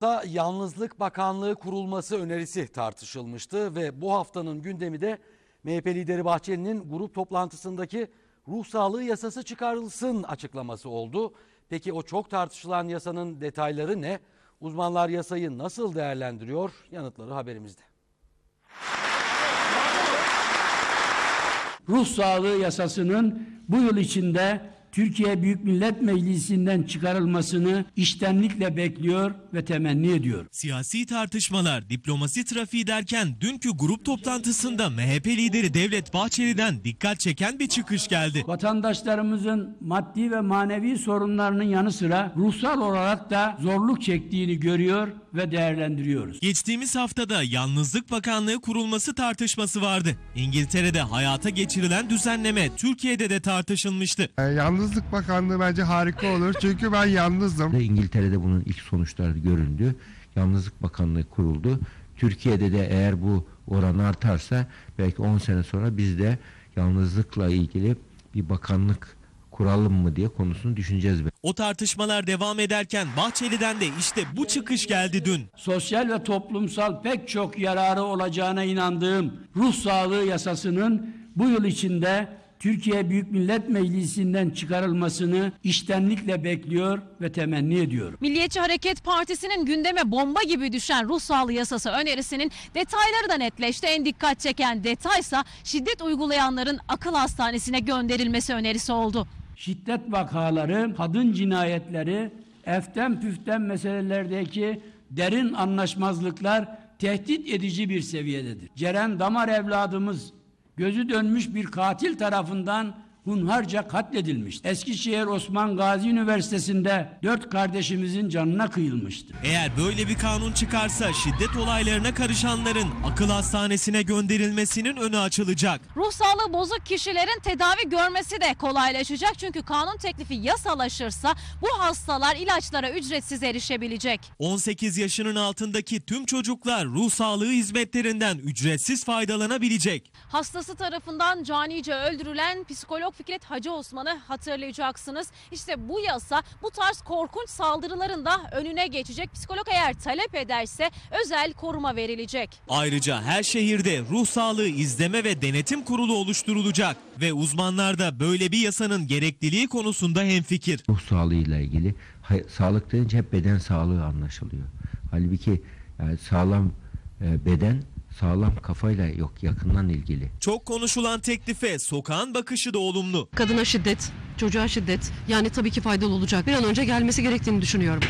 Da Yalnızlık Bakanlığı kurulması önerisi tartışılmıştı ve bu haftanın gündemi de MHP lideri Bahçeli'nin grup toplantısındaki ruh sağlığı yasası çıkarılsın açıklaması oldu. Peki o çok tartışılan yasanın detayları ne? Uzmanlar yasayı nasıl değerlendiriyor? Yanıtları haberimizde. ruh sağlığı yasasının bu yıl içinde Türkiye Büyük Millet Meclisi'nden çıkarılmasını iştenlikle bekliyor ve temenni ediyor. Siyasi tartışmalar, diplomasi trafiği derken dünkü grup toplantısında MHP lideri Devlet Bahçeli'den dikkat çeken bir çıkış geldi. Vatandaşlarımızın maddi ve manevi sorunlarının yanı sıra ruhsal olarak da zorluk çektiğini görüyor ve değerlendiriyoruz. Geçtiğimiz haftada Yalnızlık Bakanlığı kurulması tartışması vardı. İngiltere'de hayata geçirilen düzenleme Türkiye'de de tartışılmıştı. Yani Yalnızlık Bakanlığı bence harika olur çünkü ben yalnızım. İngiltere'de bunun ilk sonuçları görüldü. Yalnızlık Bakanlığı kuruldu. Türkiye'de de eğer bu oran artarsa belki 10 sene sonra biz de yalnızlıkla ilgili bir bakanlık kuralım mı diye konusunu düşüneceğiz. O tartışmalar devam ederken Bahçeli'den de işte bu çıkış geldi dün. Sosyal ve toplumsal pek çok yararı olacağına inandığım ruh sağlığı yasasının bu yıl içinde Türkiye Büyük Millet Meclisi'nden çıkarılmasını iştenlikle bekliyor ve temenni ediyorum. Milliyetçi Hareket Partisi'nin gündeme bomba gibi düşen ruh sağlığı yasası önerisinin detayları da netleşti. En dikkat çeken detaysa şiddet uygulayanların akıl hastanesine gönderilmesi önerisi oldu. Şiddet vakaları, kadın cinayetleri, eften püften meselelerdeki derin anlaşmazlıklar tehdit edici bir seviyededir. Ceren Damar evladımız gözü dönmüş bir katil tarafından hunharca katledilmiştir. Eskişehir Osman Gazi Üniversitesi'nde dört kardeşimizin canına kıyılmıştır. Eğer böyle bir kanun çıkarsa şiddet olaylarına karışanların akıl hastanesine gönderilmesinin önü açılacak. Ruh sağlığı bozuk kişilerin tedavi görmesi de kolaylaşacak. Çünkü kanun teklifi yasalaşırsa bu hastalar ilaçlara ücretsiz erişebilecek. 18 yaşının altındaki tüm çocuklar ruh sağlığı hizmetlerinden ücretsiz faydalanabilecek. Hastası tarafından canice öldürülen psikolog Fikret Hacı Osman'ı hatırlayacaksınız. İşte bu yasa bu tarz korkunç saldırıların da önüne geçecek. Psikolog eğer talep ederse özel koruma verilecek. Ayrıca her şehirde ruh sağlığı izleme ve denetim kurulu oluşturulacak ve uzmanlar da böyle bir yasanın gerekliliği konusunda hemfikir. Ruh sağlığıyla ilgili sağlık deyince hep beden sağlığı anlaşılıyor. Halbuki yani sağlam e, beden sağlam kafayla yok yakından ilgili. Çok konuşulan teklife sokağın bakışı da olumlu. Kadına şiddet, çocuğa şiddet yani tabii ki faydalı olacak. Bir an önce gelmesi gerektiğini düşünüyorum.